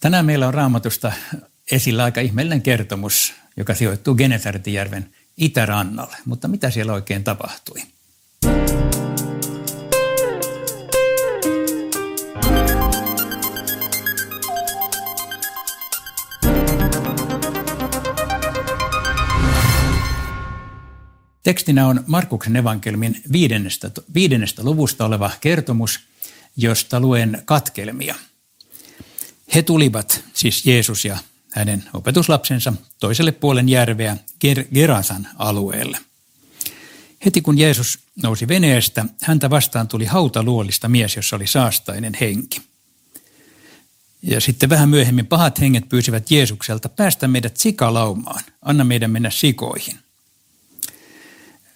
Tänään meillä on raamatusta esillä aika ihmeellinen kertomus, joka sijoittuu Genesaretijärven itärannalle. Mutta mitä siellä oikein tapahtui? Tekstinä on Markuksen evankelmin viidennestä, viidennestä luvusta oleva kertomus, josta luen katkelmia. He tulivat, siis Jeesus ja hänen opetuslapsensa, toiselle puolen järveä Ger- Gerasan alueelle. Heti kun Jeesus nousi veneestä, häntä vastaan tuli hautaluolista mies, jossa oli saastainen henki. Ja sitten vähän myöhemmin pahat henget pyysivät Jeesukselta, päästä meidät sikalaumaan, anna meidän mennä sikoihin –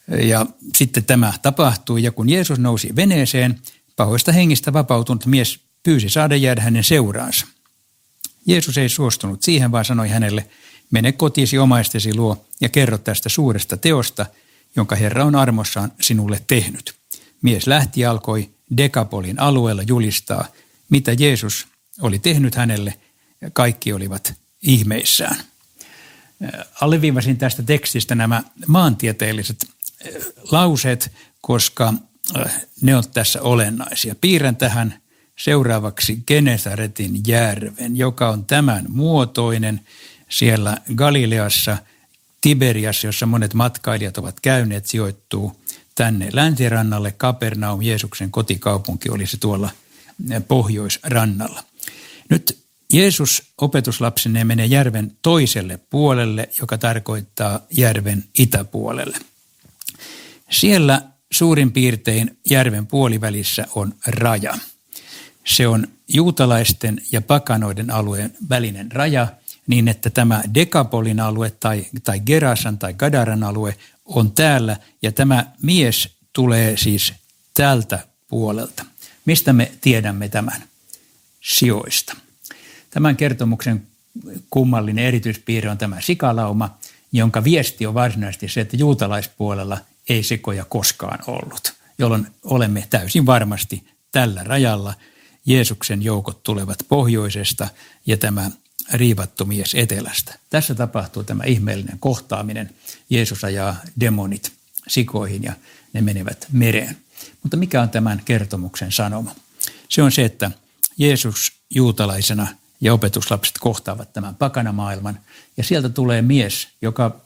ja sitten tämä tapahtui, ja kun Jeesus nousi veneeseen, pahoista hengistä vapautunut mies pyysi saada jäädä hänen seuraansa. Jeesus ei suostunut siihen, vaan sanoi hänelle, mene kotiisi omaistesi luo ja kerro tästä suuresta teosta, jonka Herra on armossaan sinulle tehnyt. Mies lähti ja alkoi Dekapolin alueella julistaa, mitä Jeesus oli tehnyt hänelle, ja kaikki olivat ihmeissään. Alleviivasin tästä tekstistä nämä maantieteelliset lauseet, koska äh, ne on tässä olennaisia. Piirrän tähän seuraavaksi Genesaretin järven, joka on tämän muotoinen siellä Galileassa, Tiberiassa, jossa monet matkailijat ovat käyneet, sijoittuu tänne länsirannalle. Kapernaum, Jeesuksen kotikaupunki, olisi tuolla äh, pohjoisrannalla. Nyt Jeesus opetuslapsineen menee järven toiselle puolelle, joka tarkoittaa järven itäpuolelle – siellä suurin piirtein järven puolivälissä on raja. Se on juutalaisten ja pakanoiden alueen välinen raja, niin että tämä Dekapolin alue tai, tai Gerasan tai Gadaran alue on täällä ja tämä mies tulee siis tältä puolelta. Mistä me tiedämme tämän? Sijoista. Tämän kertomuksen kummallinen erityispiirre on tämä sikalauma, jonka viesti on varsinaisesti se, että juutalaispuolella ei sekoja koskaan ollut, jolloin olemme täysin varmasti tällä rajalla. Jeesuksen joukot tulevat pohjoisesta ja tämä riivattu mies etelästä. Tässä tapahtuu tämä ihmeellinen kohtaaminen. Jeesus ajaa demonit sikoihin ja ne menevät mereen. Mutta mikä on tämän kertomuksen sanoma? Se on se, että Jeesus juutalaisena ja opetuslapset kohtaavat tämän pakanamaailman ja sieltä tulee mies, joka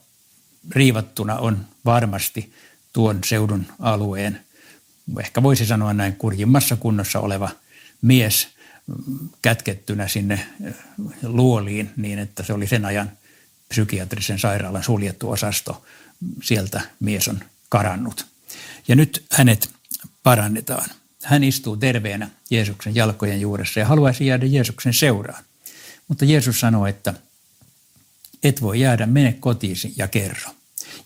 riivattuna on varmasti tuon seudun alueen, ehkä voisi sanoa näin kurjimmassa kunnossa oleva mies kätkettynä sinne luoliin niin, että se oli sen ajan psykiatrisen sairaalan suljettu osasto. Sieltä mies on karannut. Ja nyt hänet parannetaan. Hän istuu terveenä Jeesuksen jalkojen juuressa ja haluaisi jäädä Jeesuksen seuraan. Mutta Jeesus sanoi, että et voi jäädä, mene kotiisi ja kerro.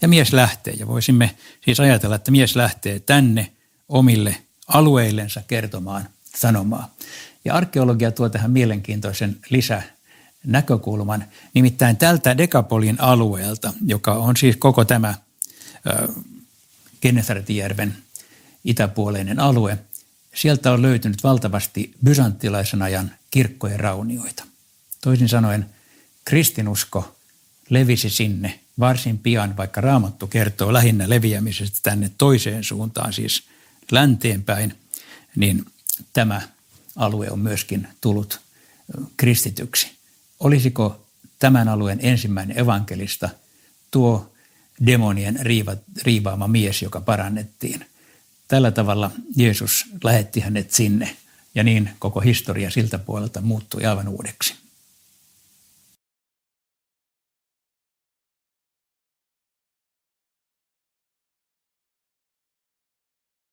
Ja mies lähtee, ja voisimme siis ajatella, että mies lähtee tänne omille alueillensa kertomaan sanomaa. Ja arkeologia tuo tähän mielenkiintoisen lisänäkökulman, nimittäin tältä Dekapolin alueelta, joka on siis koko tämä Genesaretijärven itäpuoleinen alue, sieltä on löytynyt valtavasti bysanttilaisen ajan kirkkojen raunioita. Toisin sanoen kristinusko levisi sinne varsin pian, vaikka Raamattu kertoo lähinnä leviämisestä tänne toiseen suuntaan, siis länteenpäin, niin tämä alue on myöskin tullut kristityksi. Olisiko tämän alueen ensimmäinen evankelista tuo demonien riiva, riivaama mies, joka parannettiin? Tällä tavalla Jeesus lähetti hänet sinne ja niin koko historia siltä puolelta muuttui aivan uudeksi.